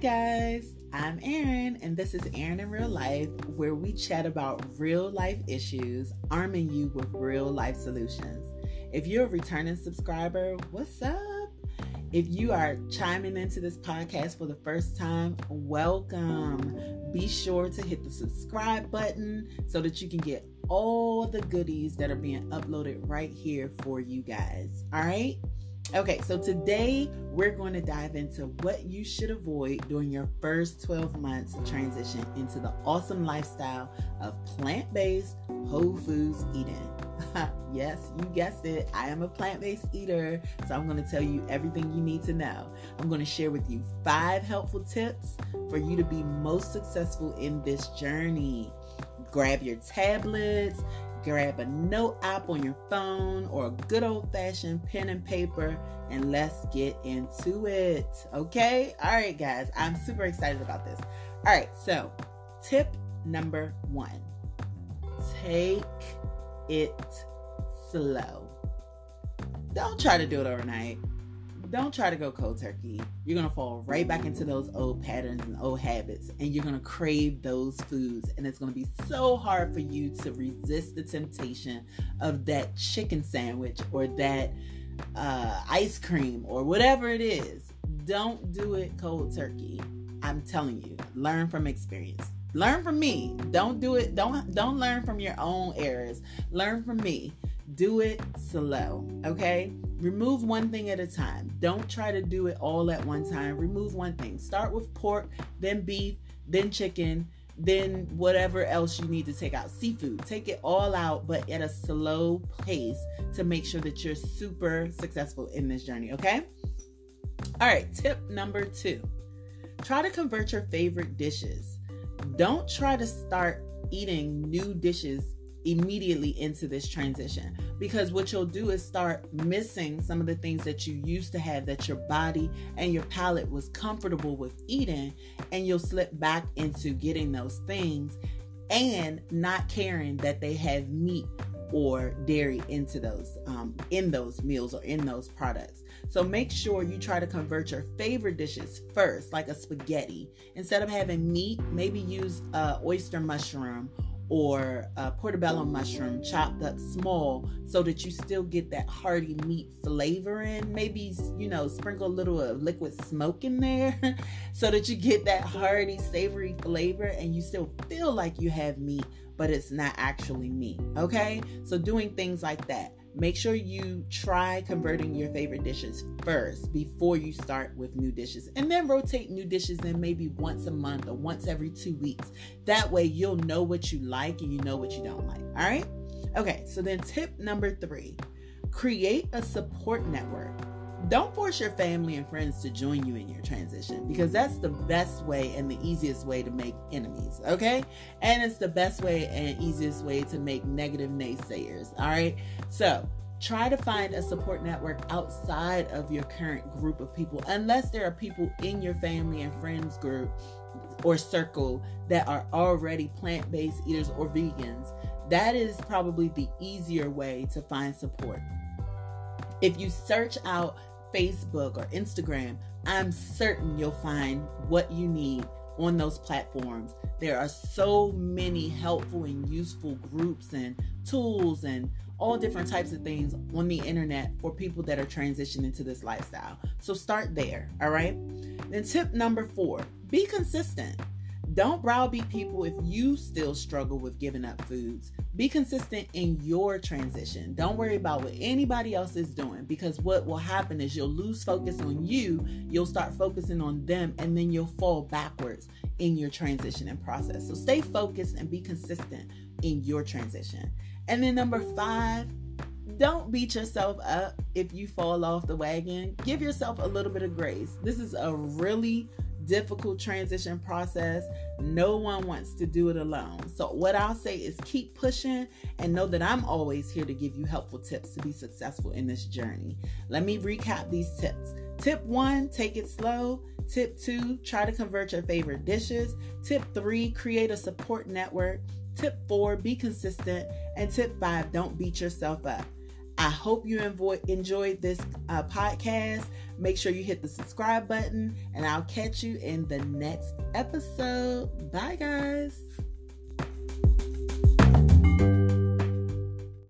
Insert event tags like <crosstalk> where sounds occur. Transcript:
guys, I'm Erin, and this is Erin in Real Life, where we chat about real life issues, arming you with real life solutions. If you're a returning subscriber, what's up? If you are chiming into this podcast for the first time, welcome. Be sure to hit the subscribe button so that you can get all the goodies that are being uploaded right here for you guys. All right? Okay, so today we're going to dive into what you should avoid during your first 12 months transition into the awesome lifestyle of plant based whole foods eating. <laughs> yes, you guessed it. I am a plant based eater, so I'm going to tell you everything you need to know. I'm going to share with you five helpful tips for you to be most successful in this journey. Grab your tablets, grab a note app on your phone or a good old fashioned pen and paper and let's get into it. Okay? All right, guys, I'm super excited about this. All right, so tip number one take it slow. Don't try to do it overnight don't try to go cold turkey. You're going to fall right back into those old patterns and old habits, and you're going to crave those foods. And it's going to be so hard for you to resist the temptation of that chicken sandwich or that uh, ice cream or whatever it is. Don't do it cold turkey. I'm telling you, learn from experience. Learn from me. Don't do it. Don't don't learn from your own errors. Learn from me do it slow, okay? Remove one thing at a time. Don't try to do it all at one time. Remove one thing. Start with pork, then beef, then chicken, then whatever else you need to take out. Seafood, take it all out, but at a slow pace to make sure that you're super successful in this journey, okay? All right, tip number two try to convert your favorite dishes. Don't try to start eating new dishes immediately into this transition. Because what you'll do is start missing some of the things that you used to have that your body and your palate was comfortable with eating and you'll slip back into getting those things and not caring that they have meat or dairy into those um, in those meals or in those products. So make sure you try to convert your favorite dishes first like a spaghetti. Instead of having meat maybe use uh, oyster mushroom or a portobello mushroom chopped up small so that you still get that hearty meat flavor in. Maybe, you know, sprinkle a little of liquid smoke in there <laughs> so that you get that hearty, savory flavor and you still feel like you have meat, but it's not actually meat. Okay? So, doing things like that. Make sure you try converting your favorite dishes first before you start with new dishes. And then rotate new dishes in maybe once a month or once every two weeks. That way you'll know what you like and you know what you don't like. All right? Okay, so then tip number three create a support network don't force your family and friends to join you in your transition because that's the best way and the easiest way to make enemies, okay? And it's the best way and easiest way to make negative naysayers, all right? So, try to find a support network outside of your current group of people, unless there are people in your family and friends group or circle that are already plant based eaters or vegans. That is probably the easier way to find support. If you search out Facebook or Instagram, I'm certain you'll find what you need on those platforms. There are so many helpful and useful groups and tools and all different types of things on the internet for people that are transitioning to this lifestyle. So start there, all right? Then, tip number four be consistent. Don't browbeat people if you still struggle with giving up foods. Be consistent in your transition. Don't worry about what anybody else is doing because what will happen is you'll lose focus on you, you'll start focusing on them, and then you'll fall backwards in your transition and process. So stay focused and be consistent in your transition. And then, number five, don't beat yourself up if you fall off the wagon. Give yourself a little bit of grace. This is a really difficult transition process. No one wants to do it alone. So, what I'll say is keep pushing and know that I'm always here to give you helpful tips to be successful in this journey. Let me recap these tips. Tip one, take it slow. Tip two, try to convert your favorite dishes. Tip three, create a support network. Tip four, be consistent. And tip five, don't beat yourself up. I hope you enjoyed this uh, podcast. Make sure you hit the subscribe button, and I'll catch you in the next episode. Bye, guys.